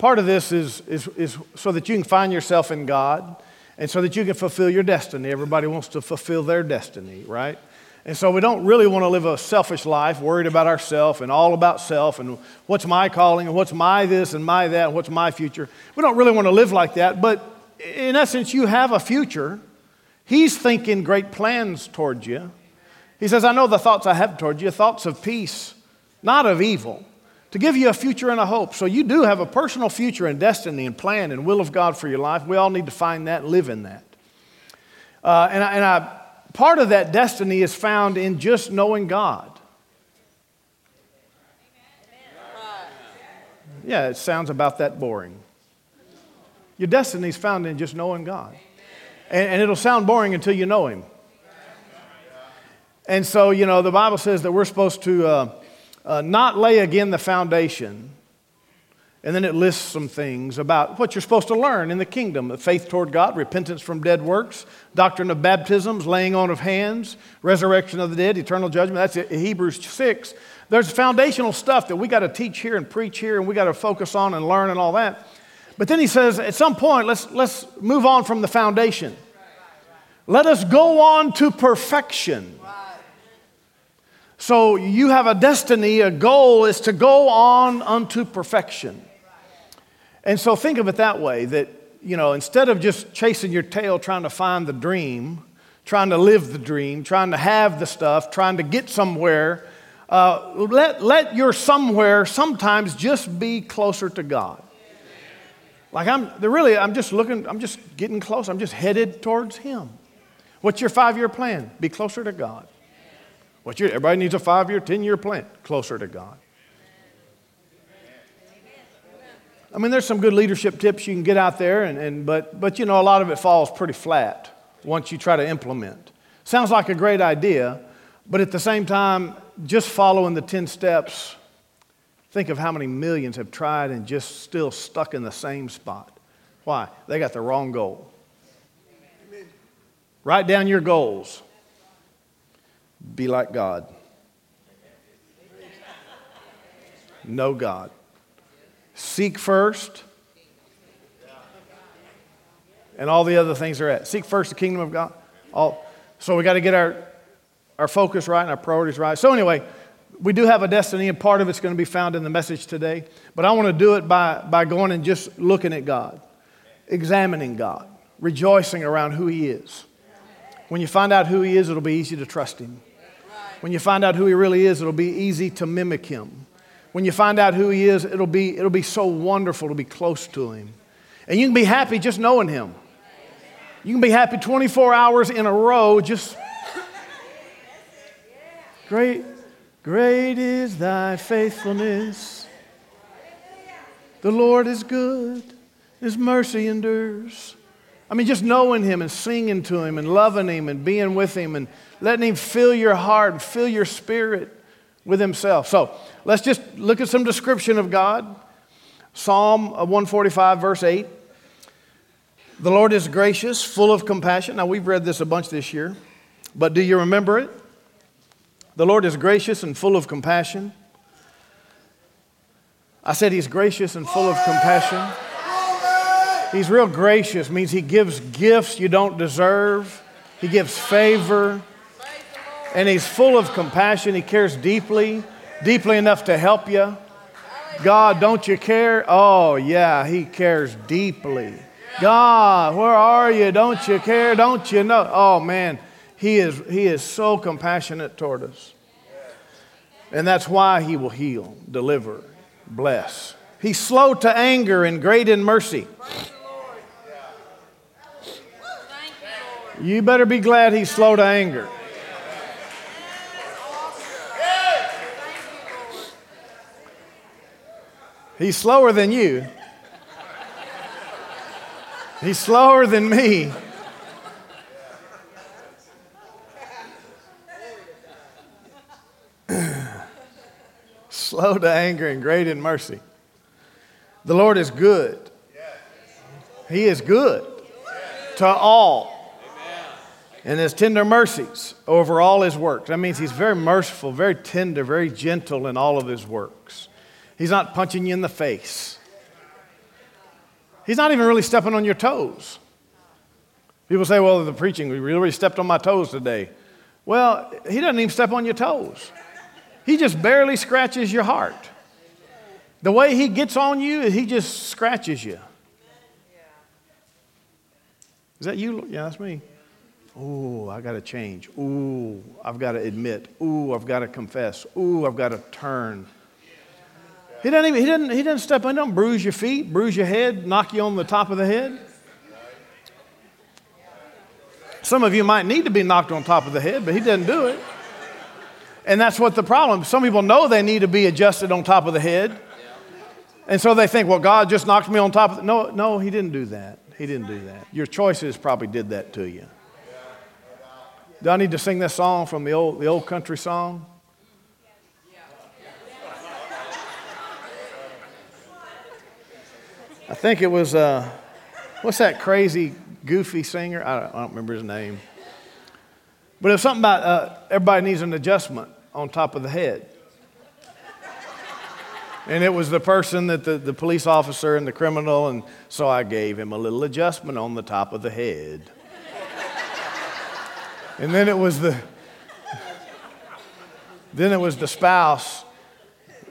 part of this is, is, is so that you can find yourself in God and so that you can fulfill your destiny. Everybody wants to fulfill their destiny, right? And so we don't really want to live a selfish life, worried about ourselves and all about self and what's my calling and what's my this and my that and what's my future. We don't really want to live like that, but in essence, you have a future. He's thinking great plans towards you. He says, I know the thoughts I have towards you, thoughts of peace, not of evil, to give you a future and a hope. So you do have a personal future and destiny and plan and will of God for your life. We all need to find that live in that. Uh, and I, and I part of that destiny is found in just knowing God. Yeah, it sounds about that boring. Your destiny is found in just knowing God. And, and, it'll sound boring until you know Him. And so, you know, the Bible says that we're supposed to uh, uh, not lay again the foundation and then it lists some things about what you're supposed to learn in the kingdom faith toward God, repentance from dead works, doctrine of baptisms, laying on of hands, resurrection of the dead, eternal judgment. That's Hebrews 6. There's foundational stuff that we got to teach here and preach here and we got to focus on and learn and all that. But then he says, at some point, let's, let's move on from the foundation. Let us go on to perfection. So you have a destiny, a goal is to go on unto perfection. And so think of it that way that, you know, instead of just chasing your tail trying to find the dream, trying to live the dream, trying to have the stuff, trying to get somewhere, uh, let, let your somewhere sometimes just be closer to God. Like I'm really, I'm just looking, I'm just getting close. I'm just headed towards Him. What's your five year plan? Be closer to God. Everybody needs a five year, 10 year plan. Closer to God. I mean, there's some good leadership tips you can get out there, and, and, but, but you know, a lot of it falls pretty flat once you try to implement. Sounds like a great idea, but at the same time, just following the 10 steps, think of how many millions have tried and just still stuck in the same spot. Why? They got the wrong goal. Write down your goals. Be like God. Know God. Seek first, and all the other things are at. Seek first the kingdom of God. All, so we got to get our, our focus right and our priorities right. So, anyway, we do have a destiny, and part of it's going to be found in the message today. But I want to do it by, by going and just looking at God, examining God, rejoicing around who He is. When you find out who He is, it'll be easy to trust Him. When you find out who He really is, it'll be easy to mimic Him when you find out who he is, it'll be, it'll be so wonderful to be close to him. And you can be happy just knowing him. You can be happy 24 hours in a row just. Great, great is thy faithfulness. The Lord is good, his mercy endures. I mean, just knowing him and singing to him and loving him and being with him and letting him fill your heart and fill your spirit with himself. So let's just look at some description of God. Psalm 145, verse 8. The Lord is gracious, full of compassion. Now, we've read this a bunch this year, but do you remember it? The Lord is gracious and full of compassion. I said he's gracious and full of compassion. He's real gracious, means he gives gifts you don't deserve, he gives favor and he's full of compassion. He cares deeply, deeply enough to help you. God, don't you care? Oh, yeah, he cares deeply. God, where are you? Don't you care? Don't you know? Oh, man, he is, he is so compassionate toward us. And that's why he will heal, deliver, bless. He's slow to anger and great in mercy. You better be glad he's slow to anger. He's slower than you. He's slower than me. Slow to anger and great in mercy. The Lord is good. He is good to all. And his tender mercies over all his works. That means he's very merciful, very tender, very gentle in all of his works. He's not punching you in the face. He's not even really stepping on your toes. People say, well, the preaching, we really stepped on my toes today. Well, he doesn't even step on your toes. He just barely scratches your heart. The way he gets on you is he just scratches you. Is that you? Yeah, that's me. Ooh, I got to change. Ooh, I've got to admit. Ooh, I've got to confess. Ooh, I've got to turn. He doesn't even, he doesn't, he doesn't step in, don't bruise your feet, bruise your head, knock you on the top of the head. Some of you might need to be knocked on top of the head, but he doesn't do it. And that's what the problem. Some people know they need to be adjusted on top of the head. And so they think, well, God just knocked me on top of the No, no, he didn't do that. He didn't do that. Your choices probably did that to you. Do I need to sing this song from the old, the old country song? I think it was, uh, what's that crazy, goofy singer? I don't, I don't, remember his name. But it was something about uh, everybody needs an adjustment on top of the head. And it was the person that the, the police officer and the criminal, and so I gave him a little adjustment on the top of the head. And then it was the then it was the spouse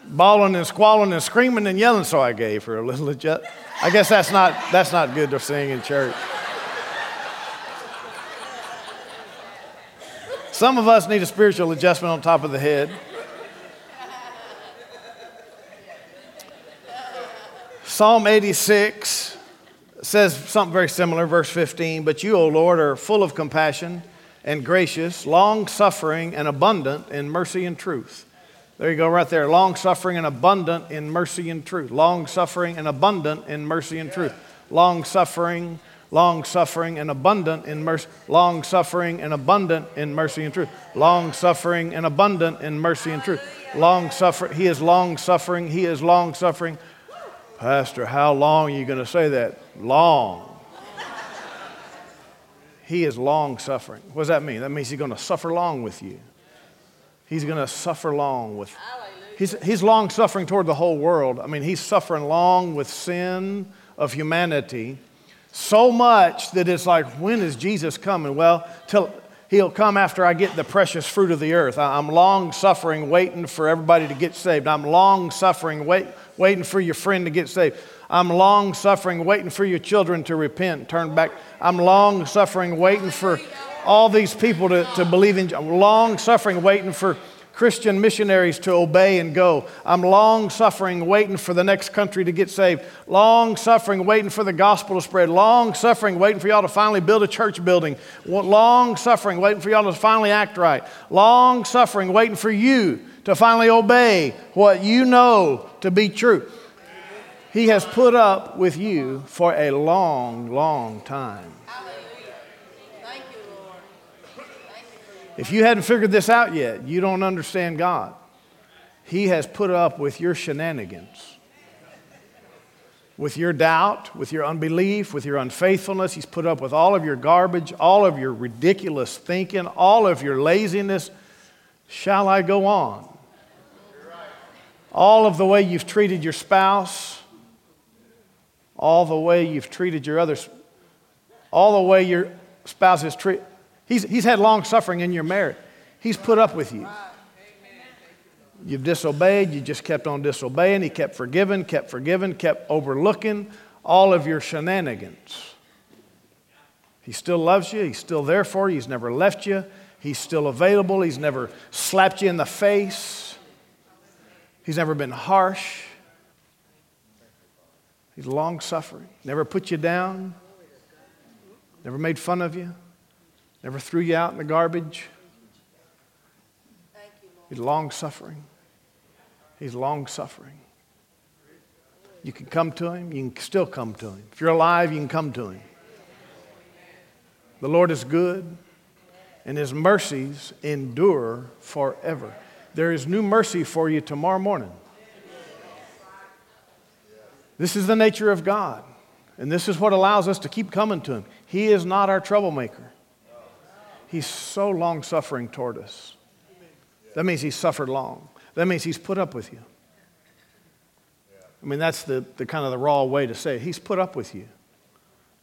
bawling and squalling and screaming and yelling, so I gave her a little adjustment. I guess that's not, that's not good to sing in church. Some of us need a spiritual adjustment on top of the head. Psalm 86 says something very similar, verse 15. But you, O Lord, are full of compassion and gracious, long suffering, and abundant in mercy and truth. There you go, right there. Long suffering and abundant in mercy and truth. Long suffering and abundant in mercy and truth. Long suffering, long suffering and abundant in mercy. Long suffering and abundant in mercy and truth. Long suffering and abundant in mercy and truth. Long suffering. He is long suffering. He is long suffering. Pastor, how long are you going to say that? Long. He is long suffering. What does that mean? That means he's going to suffer long with you. He's going to suffer long with. He's, he's long suffering toward the whole world. I mean, he's suffering long with sin of humanity so much that it's like, when is Jesus coming? Well, till he'll come after I get the precious fruit of the earth. I'm long suffering, waiting for everybody to get saved. I'm long suffering, wait, waiting for your friend to get saved. I'm long suffering, waiting for your children to repent, turn back. I'm long suffering, waiting for all these people to, to believe in, I'm long suffering, waiting for Christian missionaries to obey and go. I'm long suffering, waiting for the next country to get saved. Long suffering, waiting for the gospel to spread. Long suffering, waiting for y'all to finally build a church building. Long suffering, waiting for y'all to finally act right. Long suffering, waiting for you to finally obey what you know to be true. He has put up with you for a long, long time. If you hadn't figured this out yet, you don't understand God. He has put up with your shenanigans, with your doubt, with your unbelief, with your unfaithfulness. He's put up with all of your garbage, all of your ridiculous thinking, all of your laziness. Shall I go on? All of the way you've treated your spouse, all the way you've treated your others, all the way your spouse has treated He's, he's had long suffering in your marriage. He's put up with you. You've disobeyed, you just kept on disobeying. He kept forgiving, kept forgiving, kept overlooking all of your shenanigans. He still loves you, He's still there for you, He's never left you, He's still available, He's never slapped you in the face, He's never been harsh. He's long suffering, never put you down, never made fun of you. Never threw you out in the garbage. He's long suffering. He's long suffering. You can come to him, you can still come to him. If you're alive, you can come to him. The Lord is good, and his mercies endure forever. There is new mercy for you tomorrow morning. This is the nature of God, and this is what allows us to keep coming to him. He is not our troublemaker. He's so long suffering toward us. That means He's suffered long. That means He's put up with you. I mean, that's the, the kind of the raw way to say it. He's put up with you,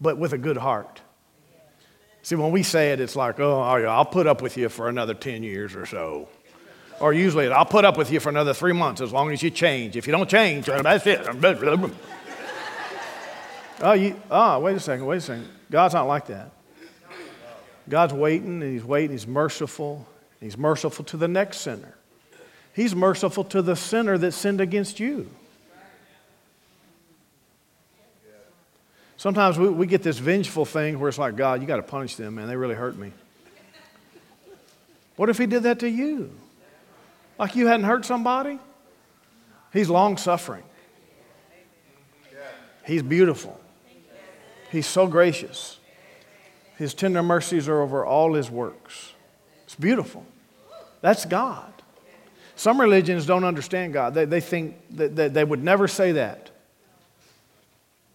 but with a good heart. See, when we say it, it's like, oh, I'll put up with you for another 10 years or so. Or usually, I'll put up with you for another three months as long as you change. If you don't change, uh, that's it. oh, you, oh, wait a second, wait a second. God's not like that. God's waiting, and He's waiting. He's merciful. He's merciful to the next sinner. He's merciful to the sinner that sinned against you. Sometimes we, we get this vengeful thing where it's like, God, you got to punish them, man. They really hurt me. What if He did that to you? Like you hadn't hurt somebody? He's long suffering. He's beautiful. He's so gracious. His tender mercies are over all his works. It's beautiful. That's God. Some religions don't understand God. They, they think that, that they would never say that.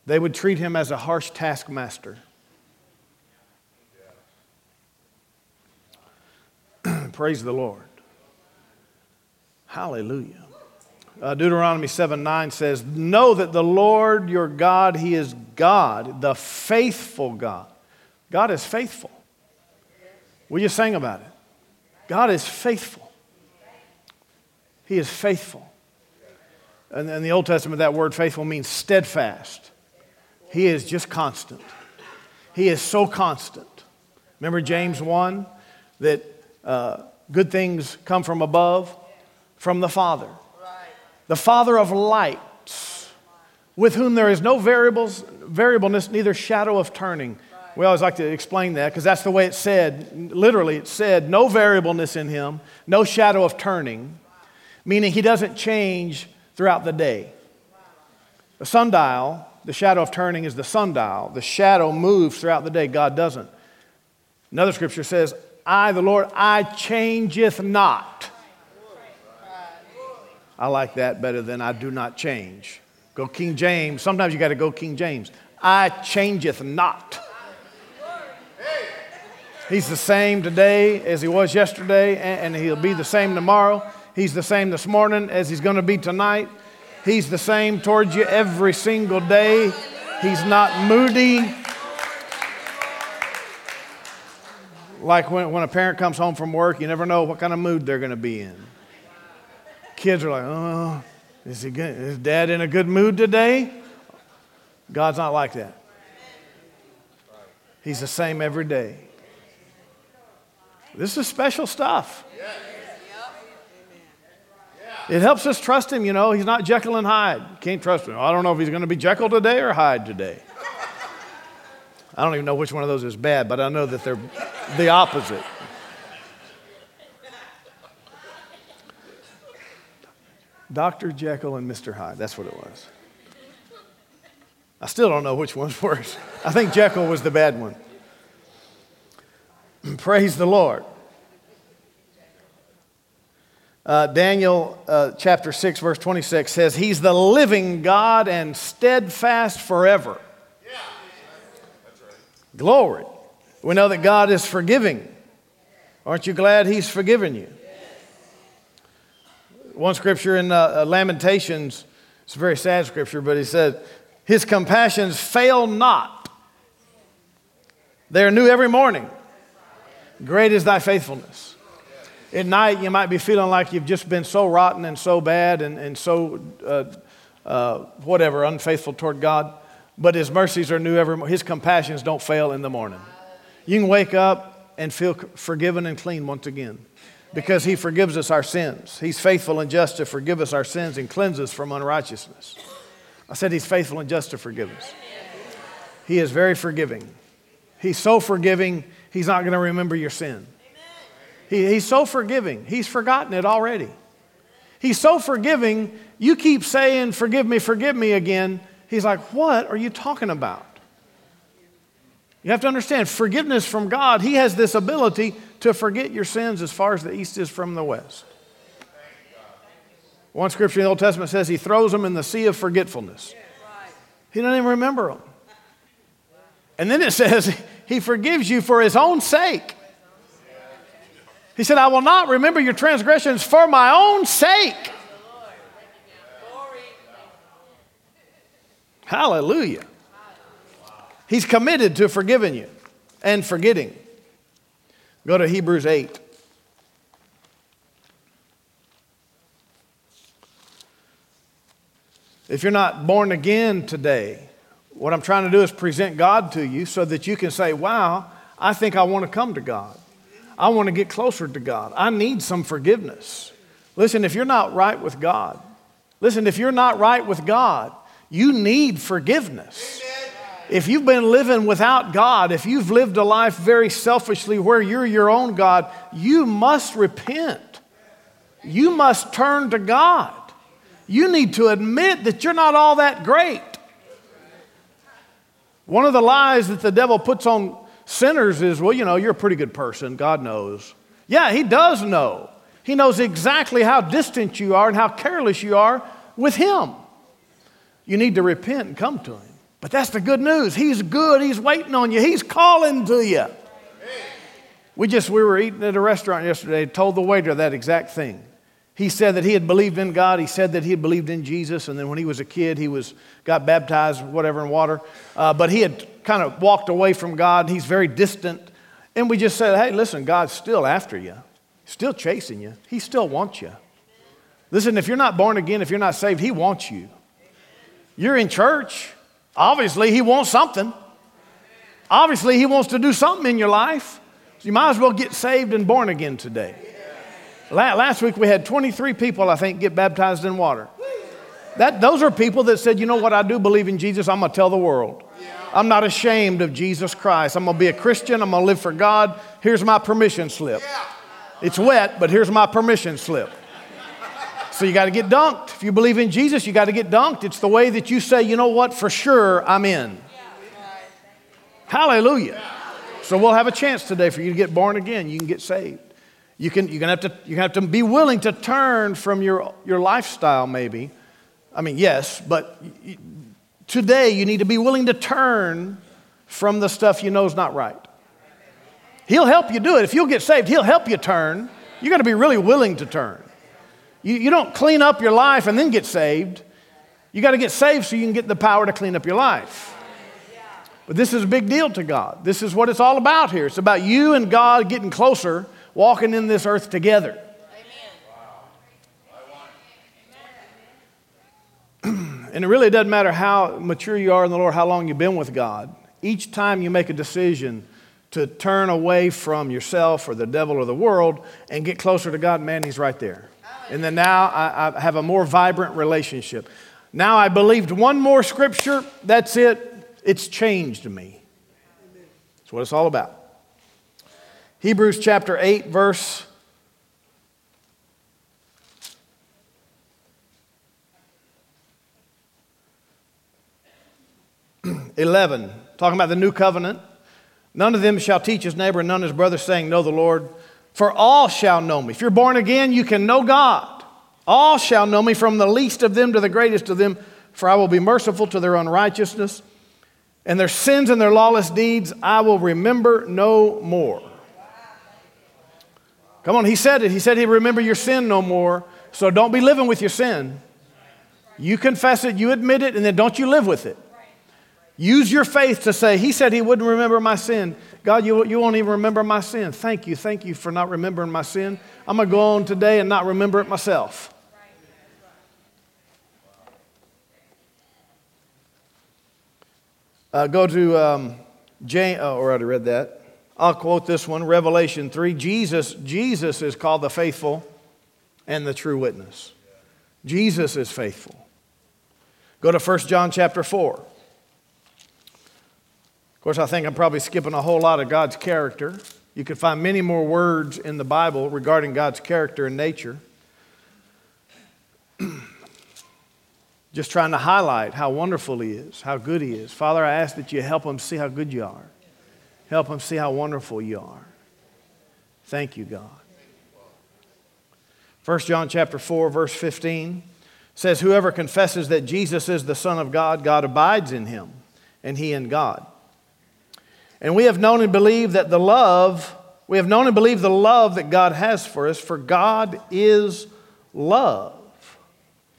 They would treat him as a harsh taskmaster. Praise the Lord. Hallelujah. Uh, Deuteronomy 7 9 says, Know that the Lord your God, He is God, the faithful God. God is faithful. We just sang about it. God is faithful. He is faithful. And in the Old Testament, that word faithful means steadfast. He is just constant. He is so constant. Remember James 1 that uh, good things come from above, from the Father. The Father of lights, with whom there is no variables, variableness, neither shadow of turning. We always like to explain that because that's the way it said. Literally, it said no variableness in him, no shadow of turning, meaning he doesn't change throughout the day. The sundial the shadow of turning is the sundial. The shadow moves throughout the day. God doesn't. Another scripture says, I, the Lord, I changeth not. I like that better than I do not change. Go King James. Sometimes you got to go King James. I changeth not. He's the same today as he was yesterday, and he'll be the same tomorrow. He's the same this morning as he's going to be tonight. He's the same towards you every single day. He's not moody. Like when, when a parent comes home from work, you never know what kind of mood they're going to be in. Kids are like, oh, is, he good? is dad in a good mood today? God's not like that. He's the same every day. This is special stuff. It helps us trust him, you know. He's not Jekyll and Hyde. Can't trust him. I don't know if he's going to be Jekyll today or Hyde today. I don't even know which one of those is bad, but I know that they're the opposite. Dr. Jekyll and Mr. Hyde. That's what it was. I still don't know which one's worse. I think Jekyll was the bad one. Praise the Lord. Uh, Daniel uh, chapter 6, verse 26 says, He's the living God and steadfast forever. Yeah. Right. Glory. We know that God is forgiving. Aren't you glad He's forgiven you? One scripture in uh, uh, Lamentations, it's a very sad scripture, but he said, His compassions fail not. They are new every morning. Great is thy faithfulness. At night, you might be feeling like you've just been so rotten and so bad and, and so, uh, uh, whatever, unfaithful toward God. But His mercies are new every morning. His compassions don't fail in the morning. You can wake up and feel forgiven and clean once again because He forgives us our sins. He's faithful and just to forgive us our sins and cleanse us from unrighteousness. I said He's faithful and just to forgive us. He is very forgiving. He's so forgiving, He's not going to remember your sin. He, he's so forgiving. He's forgotten it already. He's so forgiving, you keep saying, Forgive me, forgive me again. He's like, What are you talking about? You have to understand, forgiveness from God, He has this ability to forget your sins as far as the east is from the west. One scripture in the Old Testament says He throws them in the sea of forgetfulness. He doesn't even remember them. And then it says He forgives you for His own sake. He said, I will not remember your transgressions for my own sake. Hallelujah. He's committed to forgiving you and forgetting. Go to Hebrews 8. If you're not born again today, what I'm trying to do is present God to you so that you can say, Wow, I think I want to come to God. I want to get closer to God. I need some forgiveness. Listen, if you're not right with God, listen, if you're not right with God, you need forgiveness. If you've been living without God, if you've lived a life very selfishly where you're your own God, you must repent. You must turn to God. You need to admit that you're not all that great. One of the lies that the devil puts on sinners is, well, you know, you're a pretty good person. God knows. Yeah, he does know. He knows exactly how distant you are and how careless you are with him. You need to repent and come to him. But that's the good news. He's good. He's waiting on you. He's calling to you. We just we were eating at a restaurant yesterday, told the waiter that exact thing. He said that he had believed in God. He said that he had believed in Jesus. And then when he was a kid, he was, got baptized, whatever, in water. Uh, but he had kind of walked away from God. He's very distant. And we just said, hey, listen, God's still after you, still chasing you. He still wants you. Listen, if you're not born again, if you're not saved, He wants you. You're in church. Obviously, He wants something. Obviously, He wants to do something in your life. So you might as well get saved and born again today. Last week we had 23 people, I think, get baptized in water. That, those are people that said, you know what, I do believe in Jesus, I'm going to tell the world. I'm not ashamed of Jesus Christ. I'm going to be a Christian, I'm going to live for God. Here's my permission slip. It's wet, but here's my permission slip. So you got to get dunked. If you believe in Jesus, you got to get dunked. It's the way that you say, you know what, for sure, I'm in. Hallelujah. So we'll have a chance today for you to get born again. You can get saved. You can, you're going to have to, you have to be willing to turn from your, your lifestyle, maybe. I mean, yes, but today you need to be willing to turn from the stuff you know is not right. He'll help you do it. If you'll get saved, He'll help you turn. You got to be really willing to turn. You, you don't clean up your life and then get saved. You got to get saved so you can get the power to clean up your life. But this is a big deal to God. This is what it's all about here. It's about you and God getting closer walking in this earth together. and it really doesn't matter how mature you are in the Lord, how long you've been with God. Each time you make a decision to turn away from yourself or the devil or the world and get closer to God, man, He's right there. And then now I, I have a more vibrant relationship. Now I believed one more scripture, that's it. It's changed me. That's what it's all about. Hebrews chapter 8, verse 11, talking about the new covenant. None of them shall teach his neighbor and none his brother, saying, Know the Lord. For all shall know me. If you're born again, you can know God. All shall know me, from the least of them to the greatest of them, for I will be merciful to their unrighteousness, and their sins and their lawless deeds I will remember no more. Come on, he said it. He said he'd remember your sin no more. So don't be living with your sin. You confess it, you admit it, and then don't you live with it. Use your faith to say, He said He wouldn't remember my sin. God, you, you won't even remember my sin. Thank you. Thank you for not remembering my sin. I'm going to go on today and not remember it myself. Uh, go to um, James. Oh, already read that. I'll quote this one, Revelation 3. Jesus, Jesus is called the faithful and the true witness. Jesus is faithful. Go to 1 John chapter 4. Of course, I think I'm probably skipping a whole lot of God's character. You can find many more words in the Bible regarding God's character and nature. Just trying to highlight how wonderful He is, how good He is. Father, I ask that you help Him see how good you are. Help them see how wonderful you are. Thank you, God. 1 John chapter 4 verse 15 says whoever confesses that Jesus is the son of God God abides in him and he in God. And we have known and believed that the love, we have known and believed the love that God has for us, for God is love.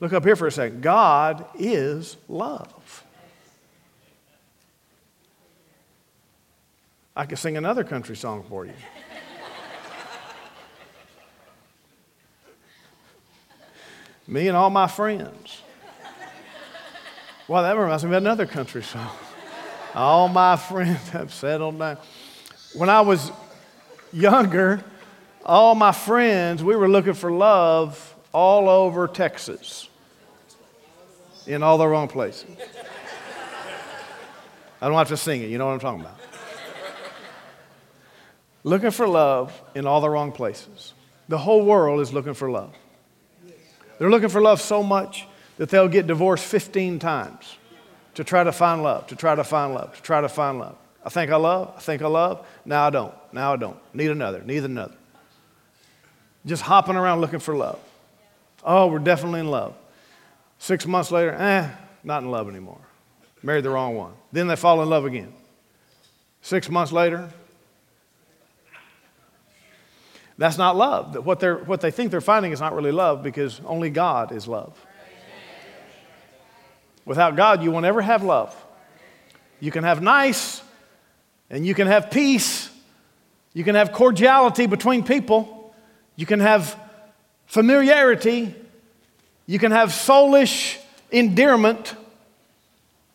Look up here for a second. God is love. I could sing another country song for you. me and all my friends. Wow, that reminds me of another country song. All my friends have settled down. When I was younger, all my friends, we were looking for love all over Texas in all the wrong places. I don't have to sing it, you know what I'm talking about. looking for love in all the wrong places. The whole world is looking for love. They're looking for love so much that they'll get divorced 15 times to try to find love, to try to find love, to try to find love. I think I love, I think I love, now I don't, now I don't. Need another, need another. Just hopping around looking for love. Oh, we're definitely in love. Six months later, eh, not in love anymore. Married the wrong one. Then they fall in love again. Six months later, that's not love. What, they're, what they think they're finding is not really love because only God is love. Without God, you will never have love. You can have nice, and you can have peace, you can have cordiality between people, you can have familiarity, you can have soulish endearment.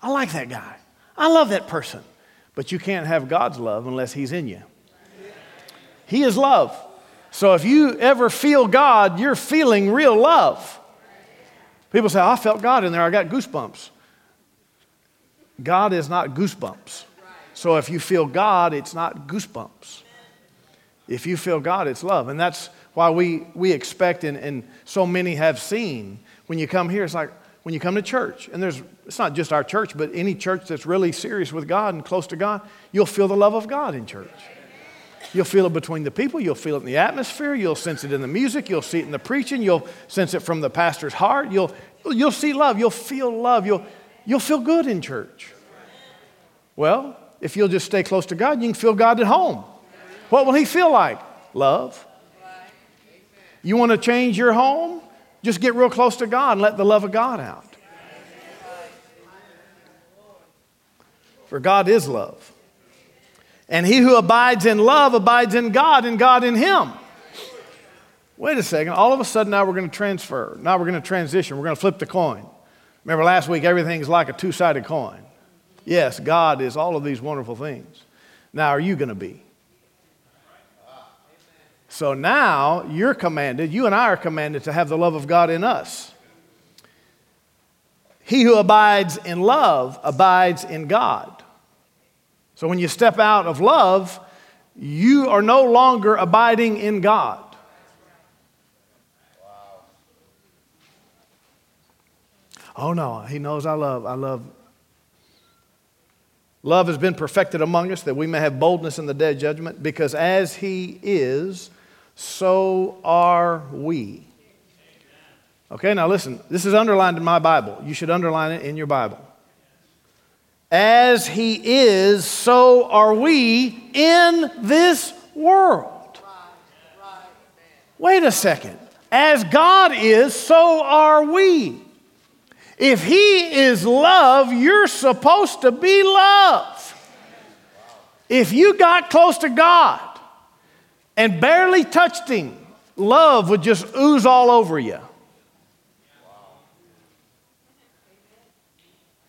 I like that guy. I love that person. But you can't have God's love unless He's in you. He is love. So if you ever feel God, you're feeling real love. People say, I felt God in there, I got goosebumps. God is not goosebumps. So if you feel God, it's not goosebumps. If you feel God, it's love. And that's why we, we expect, and, and so many have seen, when you come here, it's like when you come to church, and there's, it's not just our church, but any church that's really serious with God and close to God, you'll feel the love of God in church. You'll feel it between the people. You'll feel it in the atmosphere. You'll sense it in the music. You'll see it in the preaching. You'll sense it from the pastor's heart. You'll, you'll see love. You'll feel love. You'll, you'll feel good in church. Well, if you'll just stay close to God, you can feel God at home. What will He feel like? Love. You want to change your home? Just get real close to God and let the love of God out. For God is love. And he who abides in love abides in God and God in him. Wait a second. All of a sudden, now we're going to transfer. Now we're going to transition. We're going to flip the coin. Remember last week, everything's like a two sided coin. Yes, God is all of these wonderful things. Now, are you going to be? So now you're commanded, you and I are commanded to have the love of God in us. He who abides in love abides in God. So when you step out of love, you are no longer abiding in God. Oh no, he knows I love. I love. Love has been perfected among us that we may have boldness in the day of judgment, because as he is, so are we. Okay, now listen, this is underlined in my Bible. You should underline it in your Bible. As he is, so are we in this world. Wait a second. As God is, so are we. If he is love, you're supposed to be love. If you got close to God and barely touched him, love would just ooze all over you.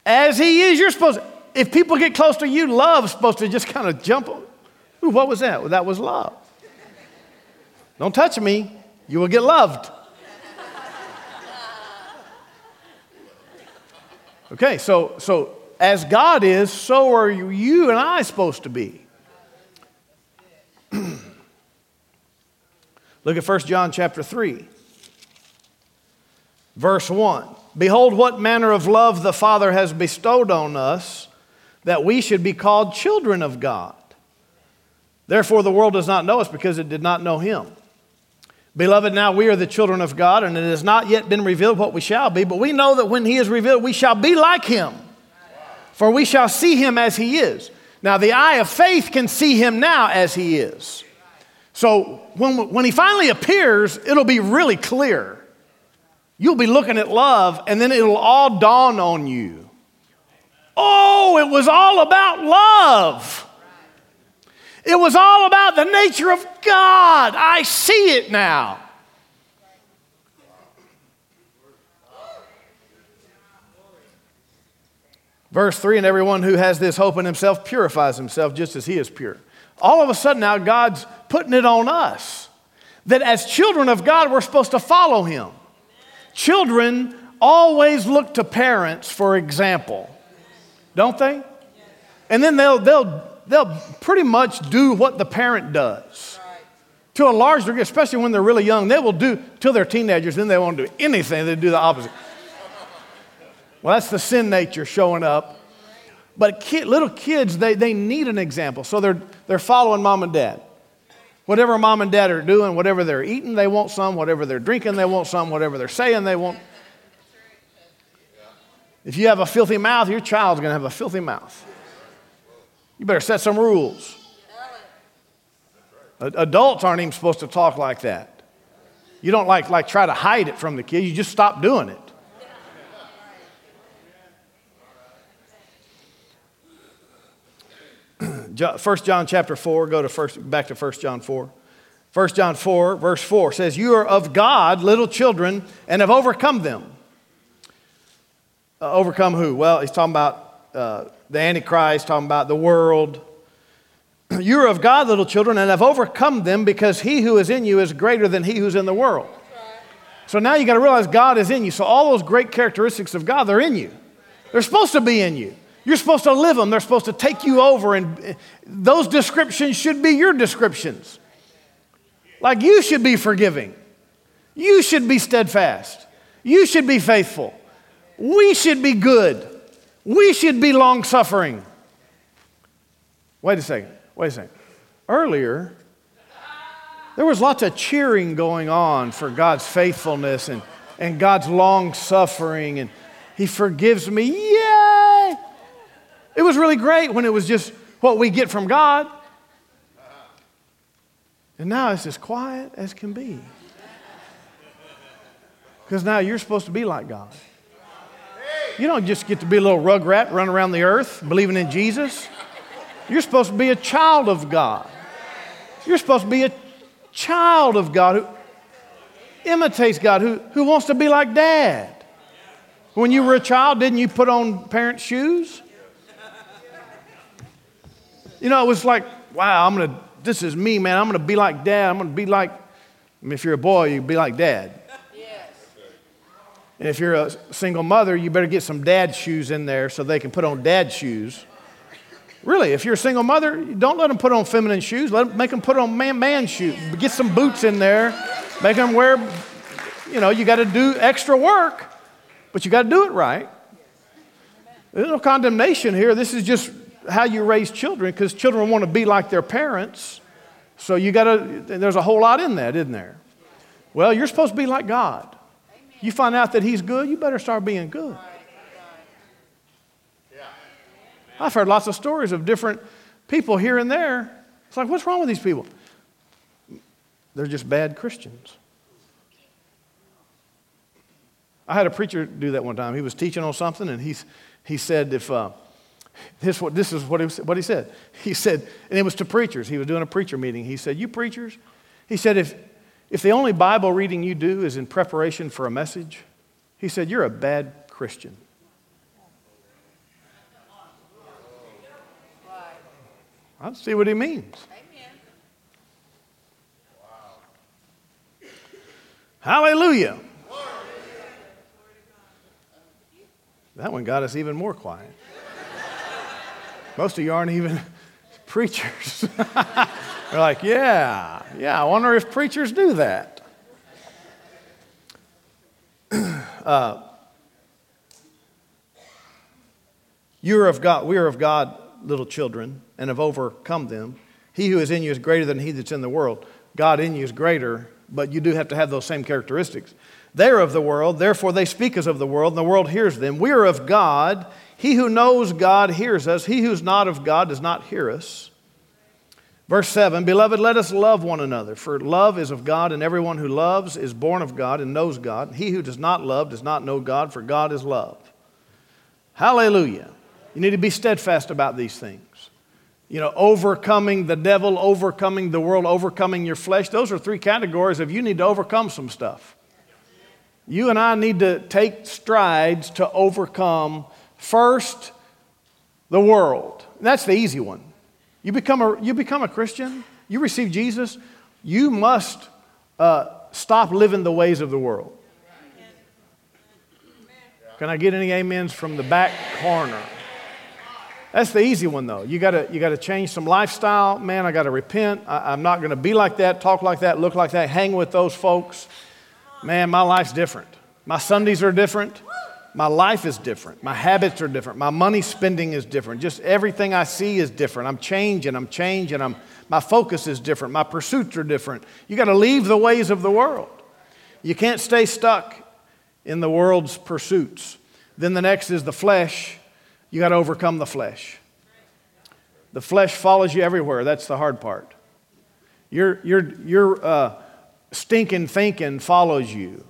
As he is, you're supposed if people get close to you, love's supposed to just kind of jump. Ooh, what was that? Well, that was love. Don't touch me, you will get loved. Okay, so, so as God is, so are you and I supposed to be. Look at 1 John chapter 3, verse 1. Behold, what manner of love the Father has bestowed on us that we should be called children of God. Therefore, the world does not know us because it did not know Him. Beloved, now we are the children of God, and it has not yet been revealed what we shall be, but we know that when He is revealed, we shall be like Him, for we shall see Him as He is. Now, the eye of faith can see Him now as He is. So, when, when He finally appears, it'll be really clear. You'll be looking at love, and then it'll all dawn on you. Oh, it was all about love. It was all about the nature of God. I see it now. Verse 3 And everyone who has this hope in himself purifies himself just as he is pure. All of a sudden, now God's putting it on us that as children of God, we're supposed to follow him. Children always look to parents for example, don't they? And then they'll, they'll, they'll pretty much do what the parent does. To a large degree, especially when they're really young, they will do till they're teenagers, then they won't do anything, they do the opposite. Well, that's the sin nature showing up. But kid, little kids, they, they need an example. So they're, they're following mom and dad. Whatever mom and dad are doing, whatever they're eating, they want some. Whatever they're drinking, they want some. Whatever they're saying, they want. If you have a filthy mouth, your child's going to have a filthy mouth. You better set some rules. Adults aren't even supposed to talk like that. You don't like, like try to hide it from the kids, you just stop doing it. 1 John chapter 4, go to first, back to 1 John 4. 1 John 4, verse 4 says, You are of God, little children, and have overcome them. Uh, overcome who? Well, he's talking about uh, the Antichrist, talking about the world. You are of God, little children, and have overcome them because he who is in you is greater than he who's in the world. So now you got to realize God is in you. So all those great characteristics of God, they're in you. They're supposed to be in you. You're supposed to live them, they're supposed to take you over, and eh, those descriptions should be your descriptions. Like you should be forgiving, you should be steadfast, you should be faithful, we should be good, we should be long suffering. Wait a second, wait a second. Earlier, there was lots of cheering going on for God's faithfulness and, and God's long suffering, and He forgives me. Yay! It was really great when it was just what we get from God. And now it's as quiet as can be. Because now you're supposed to be like God. You don't just get to be a little rugrat, running around the earth believing in Jesus. You're supposed to be a child of God. You're supposed to be a child of God who imitates God, who, who wants to be like dad. When you were a child, didn't you put on parents' shoes? You know, it was like, wow, I'm going to, this is me, man. I'm going to be like dad. I'm going to be like, I mean, if you're a boy, you be like dad. Yes. And if you're a single mother, you better get some dad shoes in there so they can put on dad shoes. Really, if you're a single mother, don't let them put on feminine shoes. Let them, make them put on man, man shoes. Get some boots in there. Make them wear, you know, you got to do extra work, but you got to do it right. There's no condemnation here. This is just how you raise children because children want to be like their parents. So you got to, there's a whole lot in that, isn't there? Well, you're supposed to be like God. You find out that He's good, you better start being good. I've heard lots of stories of different people here and there. It's like, what's wrong with these people? They're just bad Christians. I had a preacher do that one time. He was teaching on something, and he, he said, if, uh, this, this is what he, what he said. He said, and it was to preachers. He was doing a preacher meeting. He said, You preachers, he said, if, if the only Bible reading you do is in preparation for a message, he said, You're a bad Christian. I see what he means. Hallelujah. That one got us even more quiet. Most of you aren't even preachers. They're like, yeah, yeah, I wonder if preachers do that. uh, you are of God, we are of God, little children, and have overcome them. He who is in you is greater than he that's in the world. God in you is greater, but you do have to have those same characteristics. They're of the world, therefore they speak as of the world, and the world hears them. We are of God, he who knows God hears us. He who's not of God does not hear us. Verse 7 Beloved, let us love one another, for love is of God, and everyone who loves is born of God and knows God. He who does not love does not know God, for God is love. Hallelujah. You need to be steadfast about these things. You know, overcoming the devil, overcoming the world, overcoming your flesh. Those are three categories of you need to overcome some stuff. You and I need to take strides to overcome first the world. That's the easy one. You become a, you become a Christian, you receive Jesus, you must uh, stop living the ways of the world. Can I get any amens from the back corner? That's the easy one, though. You gotta, you gotta change some lifestyle. Man, I gotta repent. I, I'm not gonna be like that, talk like that, look like that, hang with those folks. Man, my life's different. My Sundays are different. My life is different. My habits are different. My money spending is different. Just everything I see is different. I'm changing. I'm changing. I'm, my focus is different. My pursuits are different. You got to leave the ways of the world. You can't stay stuck in the world's pursuits. Then the next is the flesh. You got to overcome the flesh. The flesh follows you everywhere. That's the hard part. Your, your, your uh, stinking thinking follows you.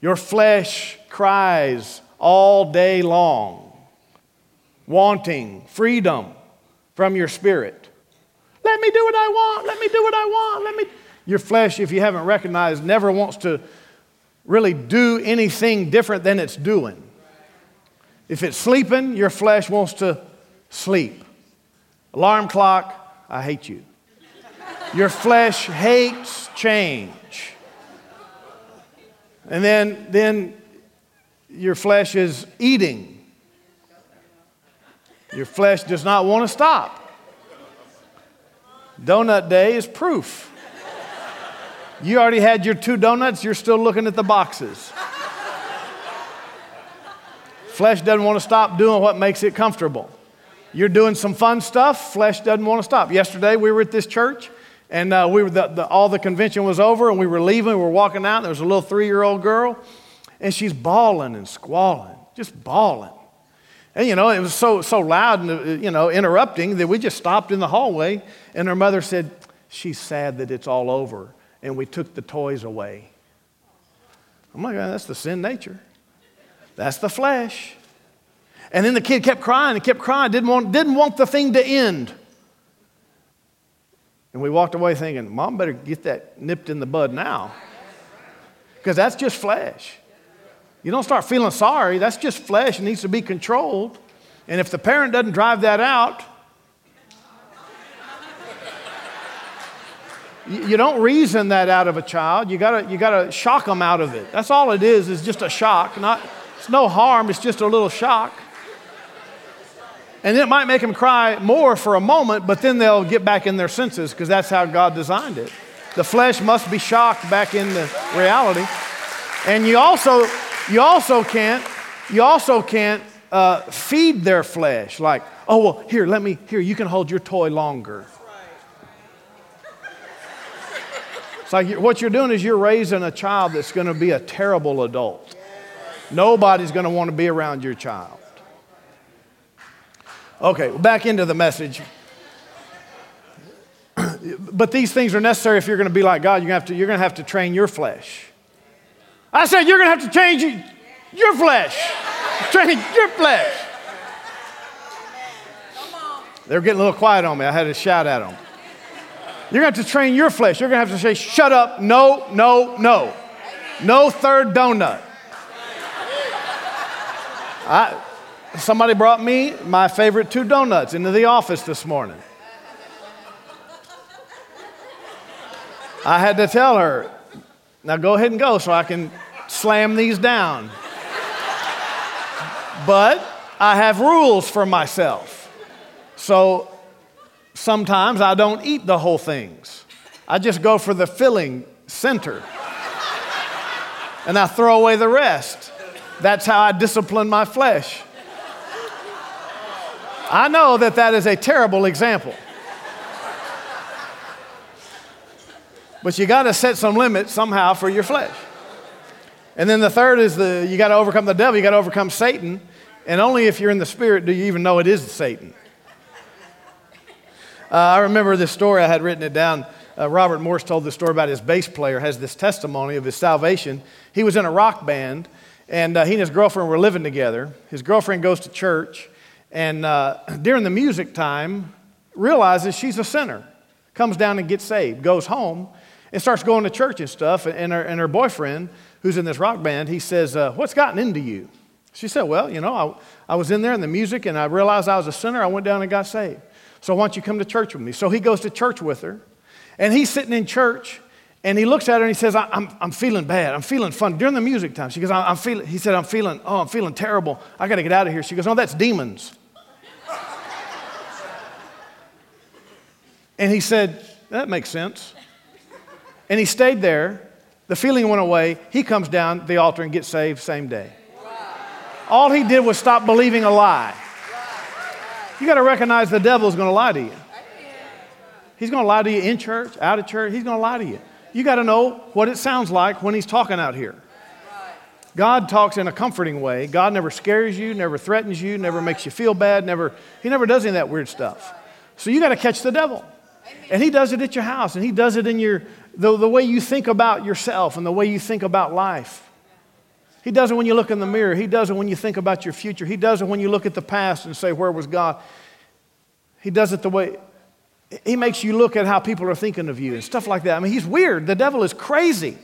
Your flesh cries all day long, wanting freedom from your spirit. Let me do what I want. Let me do what I want. Let me. Your flesh, if you haven't recognized, never wants to really do anything different than it's doing. If it's sleeping, your flesh wants to sleep. Alarm clock, I hate you. Your flesh hates change. And then, then your flesh is eating. Your flesh does not want to stop. Donut day is proof. You already had your two donuts, you're still looking at the boxes. Flesh doesn't want to stop doing what makes it comfortable. You're doing some fun stuff, flesh doesn't want to stop. Yesterday, we were at this church, and uh, we were the, the, all the convention was over, and we were leaving. We were walking out. And there was a little three year old girl, and she's bawling and squalling, just bawling. And you know, it was so so loud and uh, you know interrupting that we just stopped in the hallway, and her mother said, "She's sad that it's all over," and we took the toys away. I'm like, that's the sin nature. That's the flesh. And then the kid kept crying and kept crying, didn't want, didn't want the thing to end. And we walked away thinking, Mom better get that nipped in the bud now. Because that's just flesh. You don't start feeling sorry. That's just flesh. It needs to be controlled. And if the parent doesn't drive that out, you don't reason that out of a child. You gotta, you gotta shock them out of it. That's all it is, is just a shock. Not, it's no harm, it's just a little shock. And it might make them cry more for a moment, but then they'll get back in their senses because that's how God designed it. The flesh must be shocked back into reality. And you also, you also can't, you also can't uh, feed their flesh like, oh well, here, let me, here, you can hold your toy longer. It's like what you're doing is you're raising a child that's going to be a terrible adult. Nobody's going to want to be around your child. Okay, back into the message. but these things are necessary if you're going to be like God. You're going, to have to, you're going to have to train your flesh. I said you're going to have to change your flesh. Training your flesh. They're getting a little quiet on me. I had to shout at them. You're going to have to train your flesh. You're going to have to say, shut up, no, no, no. No third donut. I, Somebody brought me my favorite two donuts into the office this morning. I had to tell her, now go ahead and go so I can slam these down. But I have rules for myself. So sometimes I don't eat the whole things. I just go for the filling center. And I throw away the rest. That's how I discipline my flesh. I know that that is a terrible example. But you got to set some limits somehow for your flesh. And then the third is the you got to overcome the devil, you got to overcome Satan, and only if you're in the spirit do you even know it is Satan. Uh, I remember this story, I had written it down. Uh, Robert Morse told the story about his bass player, has this testimony of his salvation. He was in a rock band, and uh, he and his girlfriend were living together. His girlfriend goes to church, and uh, during the music time, realizes she's a sinner, comes down and gets saved, goes home, and starts going to church and stuff. And her, and her boyfriend, who's in this rock band, he says, uh, What's gotten into you? She said, Well, you know, I, I was in there in the music and I realized I was a sinner. I went down and got saved. So why don't you come to church with me? So he goes to church with her. And he's sitting in church and he looks at her and he says, I'm, I'm feeling bad. I'm feeling fun. During the music time, she goes, I'm feeling, he said, I'm feeling, oh, I'm feeling terrible. I got to get out of here. She goes, oh, that's demons. and he said, that makes sense. And he stayed there. The feeling went away. He comes down the altar and gets saved same day. All he did was stop believing a lie. You got to recognize the devil is going to lie to you. He's going to lie to you in church, out of church. He's going to lie to you. You got to know what it sounds like when he's talking out here. God talks in a comforting way. God never scares you, never threatens you, never makes you feel bad, never, he never does any of that weird stuff. So you got to catch the devil. And he does it at your house, and he does it in your, the, the way you think about yourself and the way you think about life. He does it when you look in the mirror. He does it when you think about your future. He does it when you look at the past and say, Where was God? He does it the way, he makes you look at how people are thinking of you and stuff like that. I mean, he's weird. The devil is crazy.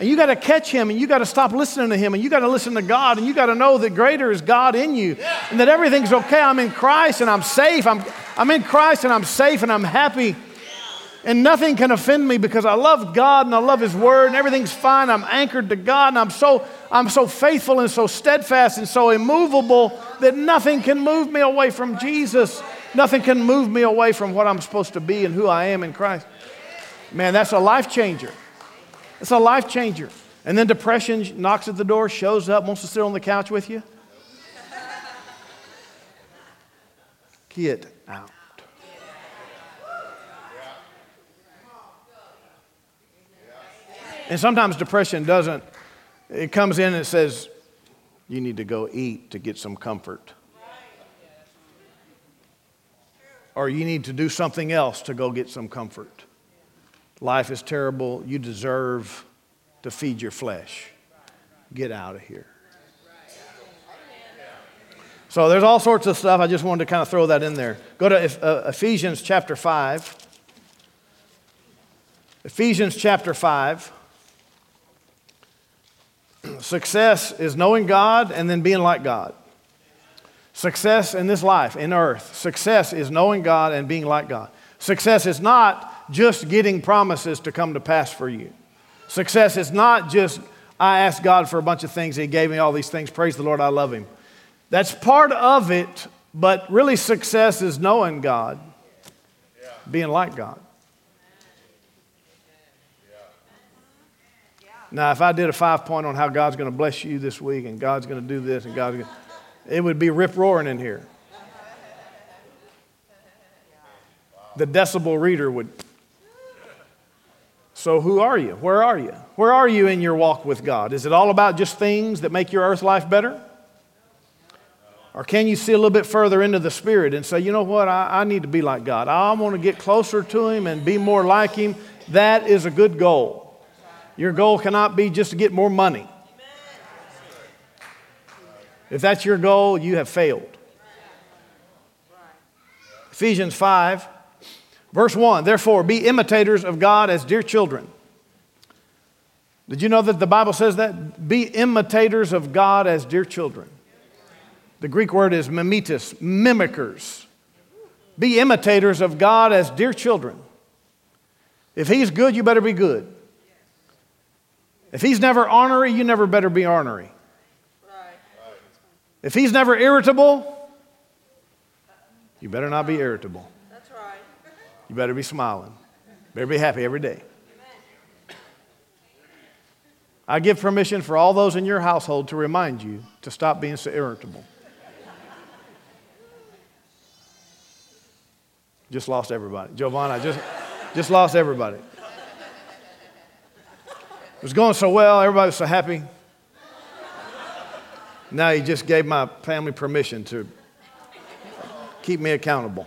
And you got to catch him and you got to stop listening to him and you got to listen to God and you got to know that greater is God in you and that everything's okay. I'm in Christ and I'm safe. I'm, I'm in Christ and I'm safe and I'm happy and nothing can offend me because I love God and I love His Word and everything's fine. I'm anchored to God and I'm so, I'm so faithful and so steadfast and so immovable that nothing can move me away from Jesus. Nothing can move me away from what I'm supposed to be and who I am in Christ. Man, that's a life changer. It's a life changer. And then depression knocks at the door, shows up, wants to sit on the couch with you. Get out. And sometimes depression doesn't, it comes in and says, you need to go eat to get some comfort. Or you need to do something else to go get some comfort. Life is terrible. You deserve to feed your flesh. Get out of here. So there's all sorts of stuff. I just wanted to kind of throw that in there. Go to uh, Ephesians chapter 5. Ephesians chapter 5. Success is knowing God and then being like God. Success in this life, in earth, success is knowing God and being like God. Success is not just getting promises to come to pass for you. Success is not just, I asked God for a bunch of things, He gave me all these things. Praise the Lord, I love Him. That's part of it, but really, success is knowing God, being like God. Now, if I did a five point on how God's going to bless you this week and God's going to do this and God's going to, it would be rip roaring in here. The decibel reader would. So, who are you? Where are you? Where are you in your walk with God? Is it all about just things that make your earth life better? Or can you see a little bit further into the Spirit and say, you know what, I, I need to be like God. I want to get closer to Him and be more like Him. That is a good goal. Your goal cannot be just to get more money. If that's your goal, you have failed. Ephesians 5, verse 1 Therefore, be imitators of God as dear children. Did you know that the Bible says that? Be imitators of God as dear children. The Greek word is mimetis, mimickers. Be imitators of God as dear children. If He's good, you better be good. If he's never ornery, you never better be ornery. If he's never irritable, you better not be irritable. That's right. You better be smiling. Better be happy every day. I give permission for all those in your household to remind you to stop being so irritable. Just lost everybody. Giovanna, just, just lost everybody It was going so well, everybody was so happy. Now he just gave my family permission to keep me accountable.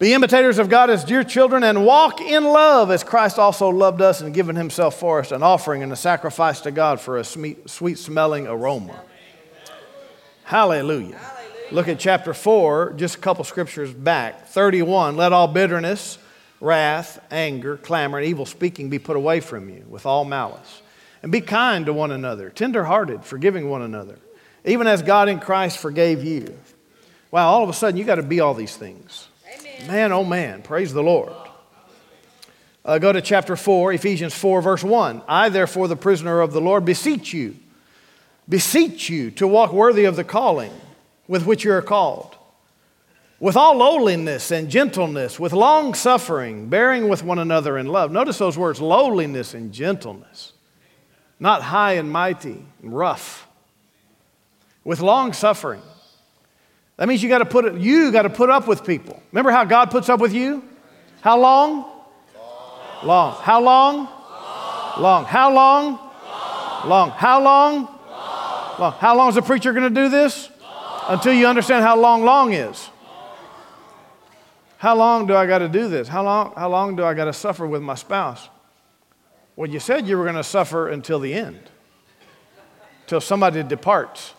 Be imitators of God as dear children and walk in love as Christ also loved us and given himself for us, an offering and a sacrifice to God for a sweet, sweet smelling aroma. Hallelujah. Hallelujah. Look at chapter 4, just a couple scriptures back. 31, let all bitterness, wrath, anger, clamor, and evil speaking be put away from you with all malice. And be kind to one another, tenderhearted, forgiving one another, even as God in Christ forgave you. Wow, all of a sudden you got to be all these things. Amen. Man, oh man, praise the Lord. Uh, go to chapter 4, Ephesians 4, verse 1. I, therefore, the prisoner of the Lord, beseech you, beseech you to walk worthy of the calling with which you are called, with all lowliness and gentleness, with long suffering, bearing with one another in love. Notice those words lowliness and gentleness, not high and mighty and rough, with long suffering. That means you got to put you got to put up with people. Remember how God puts up with you? How long? Long. How long? Long. How long? Long. How long? Long. How long is the preacher going to do this? Until you understand how long long is. How long do I got to do this? How long, how long do I got to suffer with my spouse? Well, you said you were going to suffer until the end, till somebody departs.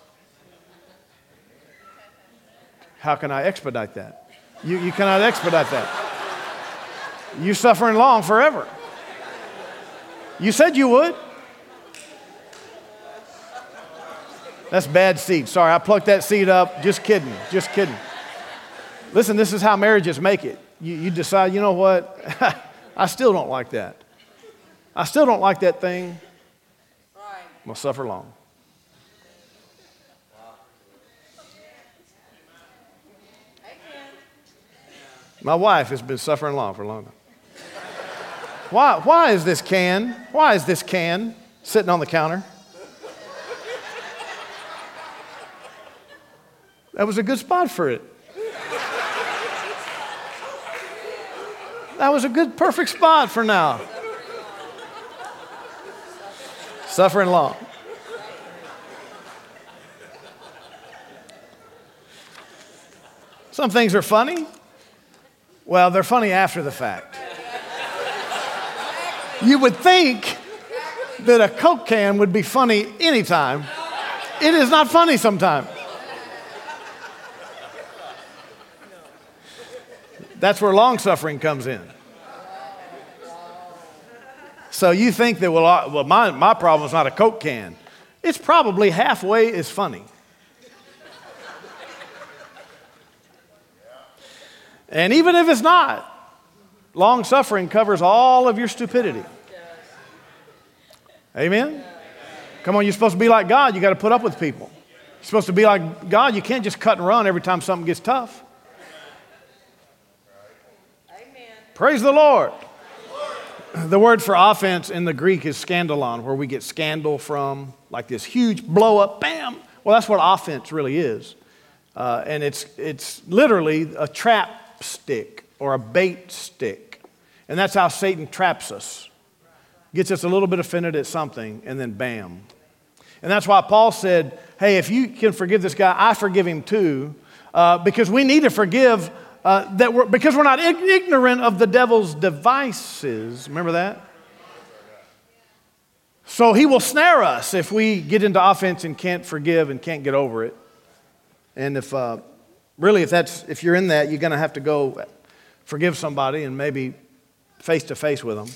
How can I expedite that? You, you cannot expedite that. You're suffering long forever. You said you would. That's bad seed. Sorry, I plucked that seed up. Just kidding. Just kidding. Listen, this is how marriages make it. You, you decide, you know what? I still don't like that. I still don't like that thing. I'm going to suffer long. My wife has been suffering long for a long time. Why, why is this can? Why is this can sitting on the counter? That was a good spot for it. That was a good, perfect spot for now. Suffering long. Some things are funny. Well, they're funny after the fact. You would think that a Coke can would be funny anytime. It is not funny sometimes. That's where long suffering comes in. So you think that, well, well my, my problem is not a Coke can. It's probably halfway as funny. And even if it's not, long suffering covers all of your stupidity. Amen? Come on, you're supposed to be like God. You got to put up with people. You're supposed to be like God. You can't just cut and run every time something gets tough. Praise the Lord. The word for offense in the Greek is scandalon, where we get scandal from, like this huge blow up, bam. Well, that's what offense really is. Uh, and it's, it's literally a trap stick or a bait stick. And that's how Satan traps us. Gets us a little bit offended at something, and then bam. And that's why Paul said, hey, if you can forgive this guy, I forgive him too. Uh, because we need to forgive uh, that we're, because we're not ignorant of the devil's devices. Remember that? So he will snare us if we get into offense and can't forgive and can't get over it. And if uh, really, if that's if you're in that, you're going to have to go forgive somebody and maybe face to face with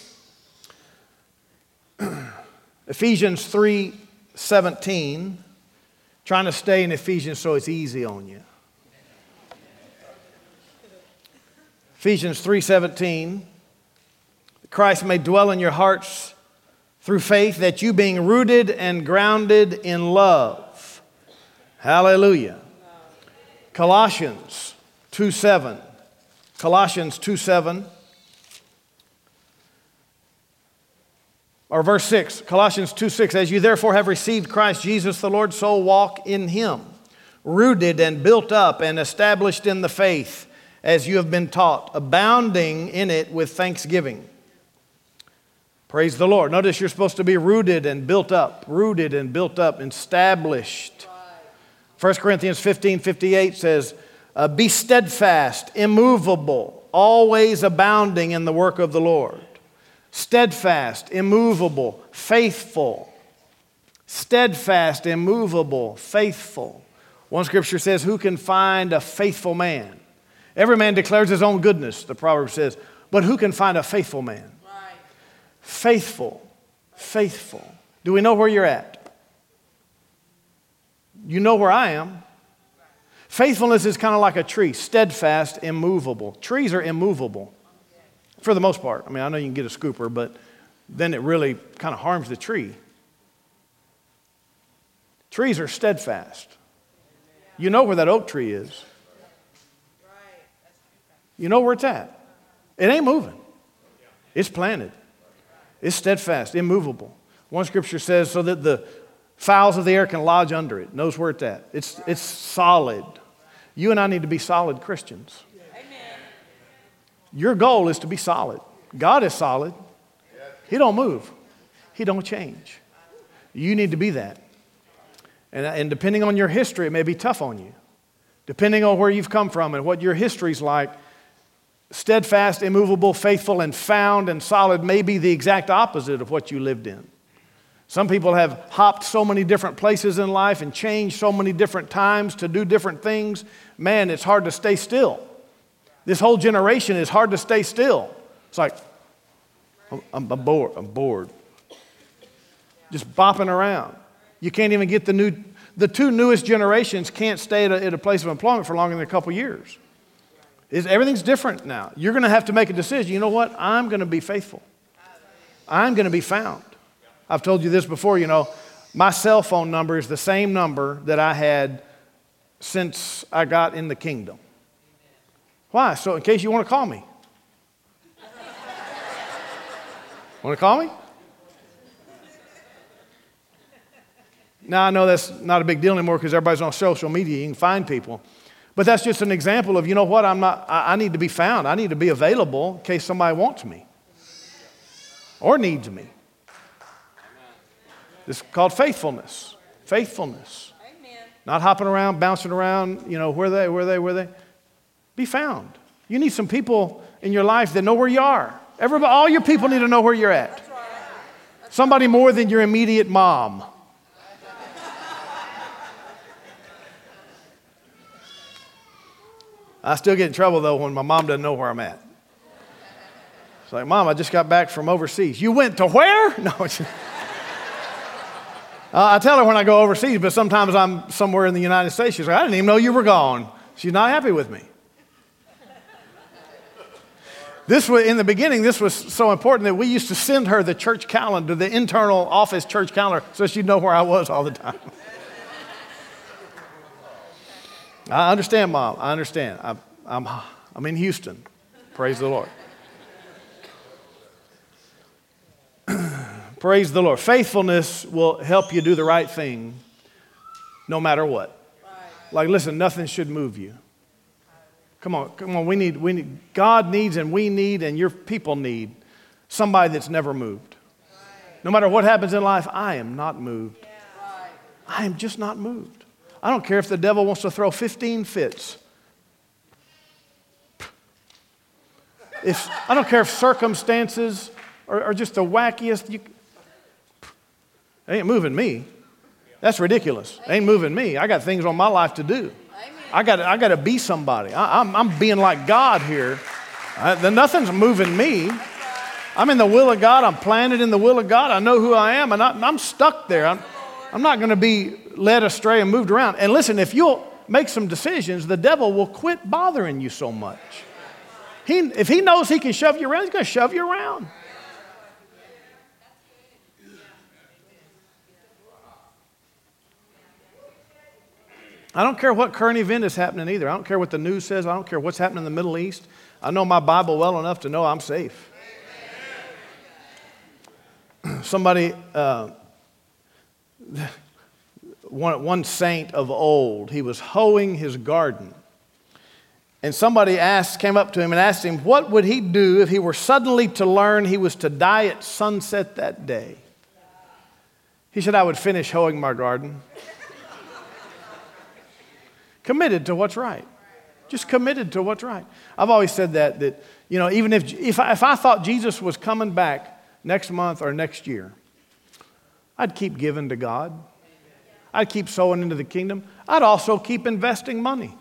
them. Ephesians 3 17, trying to stay in Ephesians so it's easy on you. Ephesians 3:17 Christ may dwell in your hearts through faith that you being rooted and grounded in love. Hallelujah. Colossians 2:7 Colossians 2:7 or verse 6 Colossians 2:6 As you therefore have received Christ Jesus the Lord so walk in him rooted and built up and established in the faith as you have been taught, abounding in it with thanksgiving. Praise the Lord. Notice you're supposed to be rooted and built up, rooted and built up, established. 1 Corinthians 15 58 says, uh, Be steadfast, immovable, always abounding in the work of the Lord. Steadfast, immovable, faithful. Steadfast, immovable, faithful One scripture says, Who can find a faithful man? Every man declares his own goodness, the proverb says, but who can find a faithful man? Right. Faithful, faithful. Do we know where you're at? You know where I am. Faithfulness is kind of like a tree, steadfast, immovable. Trees are immovable for the most part. I mean, I know you can get a scooper, but then it really kind of harms the tree. Trees are steadfast. You know where that oak tree is. You know where it's at. It ain't moving. It's planted. It's steadfast, immovable. One scripture says, so that the fowls of the air can lodge under it, knows where it's at. It's, it's solid. You and I need to be solid Christians. Amen. Your goal is to be solid. God is solid. He don't move. He don't change. You need to be that. And, and depending on your history, it may be tough on you. Depending on where you've come from and what your history's like, steadfast, immovable, faithful, and found and solid may be the exact opposite of what you lived in. Some people have hopped so many different places in life and changed so many different times to do different things. Man, it's hard to stay still. This whole generation is hard to stay still. It's like, I'm, I'm bored. I'm bored. Just bopping around. You can't even get the new, the two newest generations can't stay at a, at a place of employment for longer than a couple years. It's, everything's different now. You're going to have to make a decision. You know what? I'm going to be faithful. I'm going to be found. I've told you this before, you know, my cell phone number is the same number that I had since I got in the kingdom. Why? So, in case you want to call me. want to call me? Now, I know that's not a big deal anymore because everybody's on social media. You can find people. But that's just an example of, you know what, I'm not, I, I need to be found. I need to be available in case somebody wants me or needs me. This is called faithfulness. Faithfulness. Amen. Not hopping around, bouncing around, you know, where they, where they, where they. Be found. You need some people in your life that know where you are. Everybody, all your people need to know where you're at. Somebody more than your immediate mom. I still get in trouble though when my mom doesn't know where I'm at. It's like, Mom, I just got back from overseas. You went to where? No. Uh, I tell her when I go overseas, but sometimes I'm somewhere in the United States. She's like, I didn't even know you were gone. She's not happy with me. This was, in the beginning, this was so important that we used to send her the church calendar, the internal office church calendar, so she'd know where I was all the time. I understand, Mom. I understand. I'm, I'm, I'm in Houston. Praise the Lord. Praise the Lord. Faithfulness will help you do the right thing no matter what. Like, listen, nothing should move you. Come on, come on. We need, we need, God needs and we need and your people need somebody that's never moved. No matter what happens in life, I am not moved. I am just not moved. I don't care if the devil wants to throw 15 fits. If, I don't care if circumstances are, are just the wackiest. You, it ain't moving me. That's ridiculous. It ain't moving me. I got things on my life to do. I got I got to be somebody. I, am I'm, I'm being like God here. I, nothing's moving me. I'm in the will of God. I'm planted in the will of God. I know who I am, and I, am stuck there. I'm, I'm not going to be led astray and moved around. And listen, if you'll make some decisions, the devil will quit bothering you so much. He, if he knows he can shove you around, he's going to shove you around. I don't care what current event is happening either. I don't care what the news says. I don't care what's happening in the Middle East. I know my Bible well enough to know I'm safe. Somebody, uh, one, one saint of old, he was hoeing his garden. And somebody asked, came up to him and asked him, what would he do if he were suddenly to learn he was to die at sunset that day? He said, I would finish hoeing my garden committed to what's right. Just committed to what's right. I've always said that, that, you know, even if, if, I, if I thought Jesus was coming back next month or next year, I'd keep giving to God. I'd keep sowing into the kingdom. I'd also keep investing money.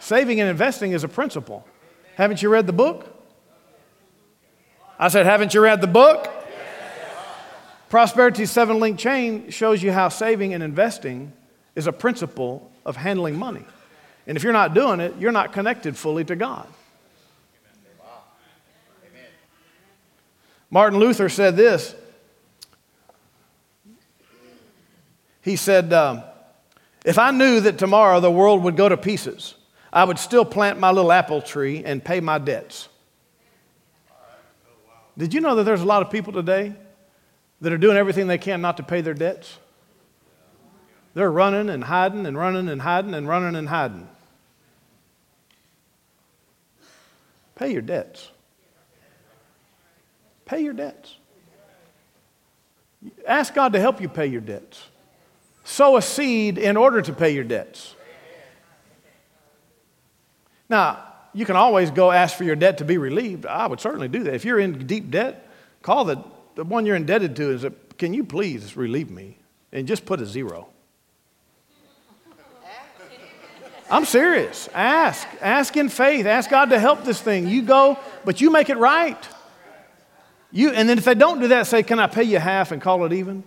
Saving and investing is a principle. Haven't you read the book? I said, Haven't you read the book? Prosperity seven link chain shows you how saving and investing is a principle of handling money. And if you're not doing it, you're not connected fully to God. Martin Luther said this. He said, um, If I knew that tomorrow the world would go to pieces, I would still plant my little apple tree and pay my debts. Did you know that there's a lot of people today that are doing everything they can not to pay their debts? They're running and hiding and running and hiding and running and hiding. Pay your debts. Pay your debts. Ask God to help you pay your debts. Sow a seed in order to pay your debts. Now, you can always go ask for your debt to be relieved. I would certainly do that. If you're in deep debt, call the, the one you're indebted to and say, Can you please relieve me? And just put a zero. I'm serious. Ask. Ask in faith. Ask God to help this thing. You go, but you make it right. You, and then if they don't do that, say, Can I pay you half and call it even?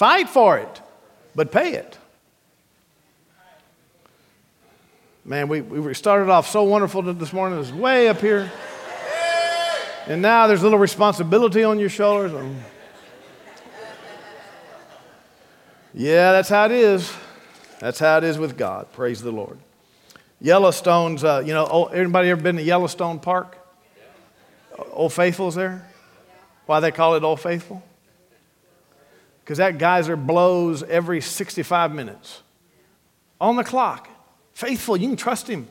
Fight for it, but pay it. Man, we, we started off so wonderful this morning. It was way up here. And now there's a little responsibility on your shoulders. Yeah, that's how it is. That's how it is with God. Praise the Lord. Yellowstone's, uh, you know, oh, everybody ever been to Yellowstone Park? Old Faithful's there? Why they call it Old Faithful? Because that geyser blows every 65 minutes on the clock. Faithful, you can trust him.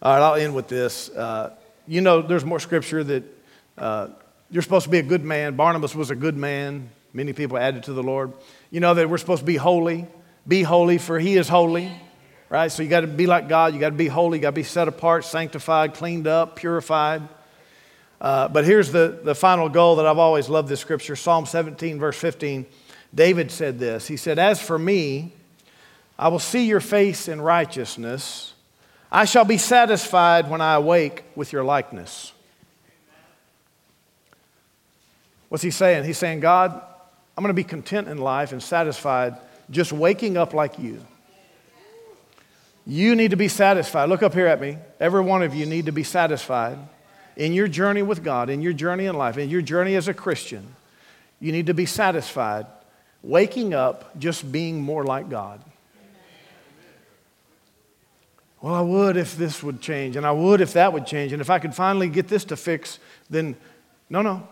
All right, I'll end with this. Uh, you know, there's more scripture that uh, you're supposed to be a good man. Barnabas was a good man. Many people added to the Lord. You know that we're supposed to be holy. Be holy, for he is holy. Right? So you got to be like God. You got to be holy. You got to be set apart, sanctified, cleaned up, purified. Uh, but here's the, the final goal that I've always loved this scripture Psalm 17, verse 15. David said this He said, As for me, I will see your face in righteousness. I shall be satisfied when I awake with your likeness. What's he saying? He's saying, God, I'm going to be content in life and satisfied just waking up like you. You need to be satisfied. Look up here at me. Every one of you need to be satisfied in your journey with God, in your journey in life, in your journey as a Christian. You need to be satisfied waking up just being more like God. Well, I would if this would change, and I would if that would change, and if I could finally get this to fix, then no, no.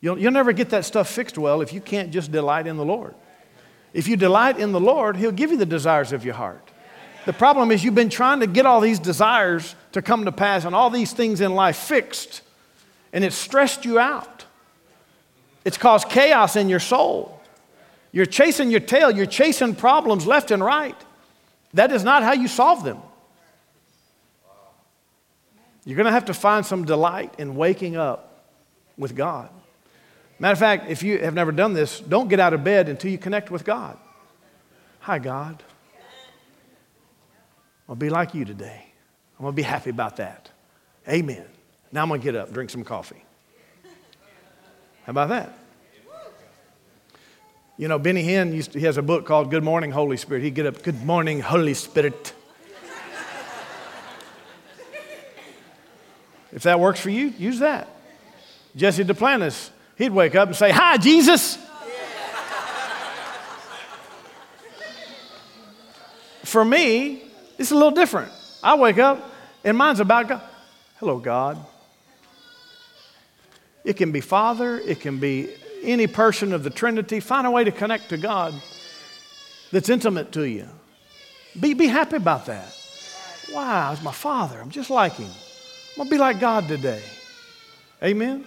You'll, you'll never get that stuff fixed well if you can't just delight in the Lord. If you delight in the Lord, He'll give you the desires of your heart. The problem is you've been trying to get all these desires to come to pass and all these things in life fixed, and it's stressed you out. It's caused chaos in your soul. You're chasing your tail, you're chasing problems left and right. That is not how you solve them. You're going to have to find some delight in waking up with God. Matter of fact, if you have never done this, don't get out of bed until you connect with God. Hi, God. I'll be like you today. I'm going to be happy about that. Amen. Now I'm going to get up, drink some coffee. How about that? You know, Benny Hinn used to, he has a book called Good Morning, Holy Spirit. He'd get up, Good morning, Holy Spirit. if that works for you, use that. Jesse Duplantis, he'd wake up and say, Hi, Jesus. for me, it's a little different. I wake up and mine's about God. Hello, God. It can be Father, it can be any person of the Trinity, find a way to connect to God that's intimate to you. Be, be happy about that. Wow, it's my Father. I'm just like Him. I'm going to be like God today. Amen?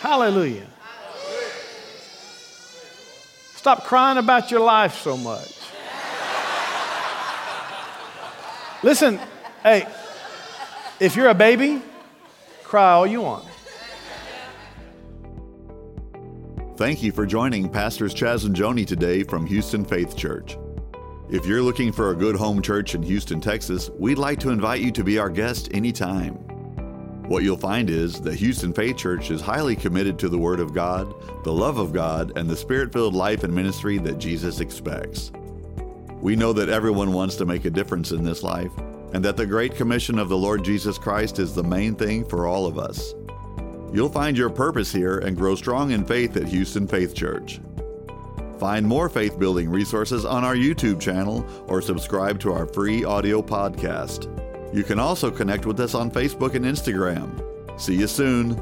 Hallelujah. Stop crying about your life so much. Listen, hey, if you're a baby, cry all you want. Thank you for joining Pastors Chas and Joni today from Houston Faith Church. If you're looking for a good home church in Houston, Texas, we'd like to invite you to be our guest anytime. What you'll find is that Houston Faith Church is highly committed to the Word of God, the love of God, and the Spirit filled life and ministry that Jesus expects. We know that everyone wants to make a difference in this life, and that the Great Commission of the Lord Jesus Christ is the main thing for all of us. You'll find your purpose here and grow strong in faith at Houston Faith Church. Find more faith building resources on our YouTube channel or subscribe to our free audio podcast. You can also connect with us on Facebook and Instagram. See you soon.